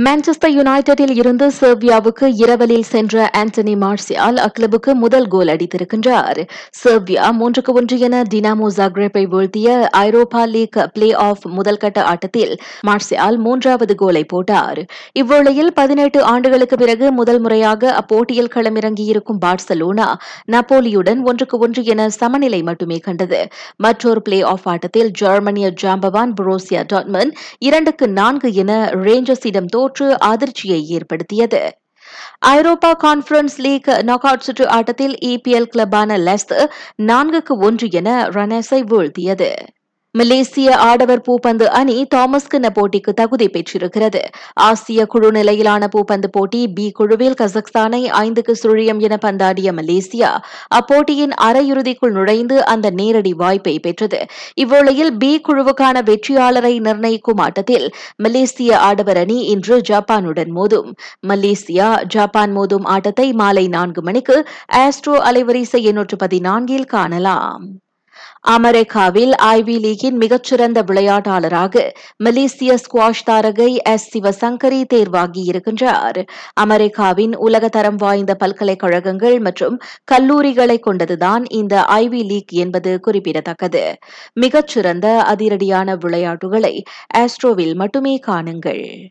Manchester யுனைடெடில் இருந்து செர்பியாவுக்கு இரவலில் சென்ற ஆண்டனி மார்சியால் அக்ளபுக்கு முதல் கோல் அடித்திருக்கின்றார். செர்பியா மூன்றுக்கு ஒன்று என டினாமோ ஜாக்ரேப்பை வீழ்த்திய ஐரோப்பா லீக் பிளே ஆஃப் முதல்கட்ட ஆட்டத்தில் மார்சியால் மூன்றாவது கோலை போட்டார். இவ்வேளையில் பதினெட்டு ஆண்டுகளுக்கு பிறகு முதல் முறையாக அப்போட்டியில் களமிறங்கியிருக்கும் பார்சலோனா நப்போலியுடன் ஒன்றுக்கு ஒன்று என சமநிலை மட்டுமே கண்டது. மற்றொரு பிளே ஆஃப் ஆட்டத்தில் ஜெர்மனிய ஜாம்பவான் புரோசியா டாட்மன் இரண்டுக்கு நான்கு என ரேஞ்சர்ஸிடம் தோற்று அதிர்ச்சியை ஏற்படுத்தியது. Europa conference league knock out சுற்று ஆட்டத்தில் இபிஎல் கிளப்பான லெஸ்டர் நான்குக்கு ஒன்று என ரனேஸை வீழ்த்தியது. மலேசிய ஆடவர் பூப்பந்து அணி தாமஸ் போட்டிக்கு தகுதி பெற்றிருக்கிறது. ஆசிய குழு நிலையிலான பூப்பந்து போட்டி பி குழுவில் கசக்ஸ்தானை ஐந்துக்கு சுழியம் என பந்தாடிய மலேசியா அப்போட்டியின் அரையிறுதிக்குள் நுழைந்து அந்த நேரடி வாய்ப்பை பெற்றது. இவ்வேளையில் பி குழுவுக்கான வெற்றியாளரை நிர்ணயிக்கும் ஆட்டத்தில் மலேசிய ஆடவர் அணி இன்று ஜப்பானுடன் மோதும். மலேசியா ஜப்பான் மோதும் ஆட்டத்தை மாலை நான்கு மணிக்கு ஆஸ்ட்ரோ அலைவரிசை எண்ணூற்று பதினான்கில் காணலாம். அமெரிக்காவில் ஐவி லீகின் மிகச்சிறந்த விளையாட்டாளராக மலேசிய ஸ்குவாஷ் தாரகை எஸ் சிவசங்கரி தேர்வாகி இருக்கின்றார் அமெரிக்காவின் உலகத்தரம் வாய்ந்த பல்கலைக்கழகங்கள் மற்றும் கல்லூரிகளை கொண்டதுதான் இந்த ஐவி லீக் என்பது குறிப்பிடத்தக்கது. மிகச்சிறந்த அதிரடியான விளையாட்டுகளை ஆஸ்ட்ரோவில் மட்டுமே காணுங்கள்.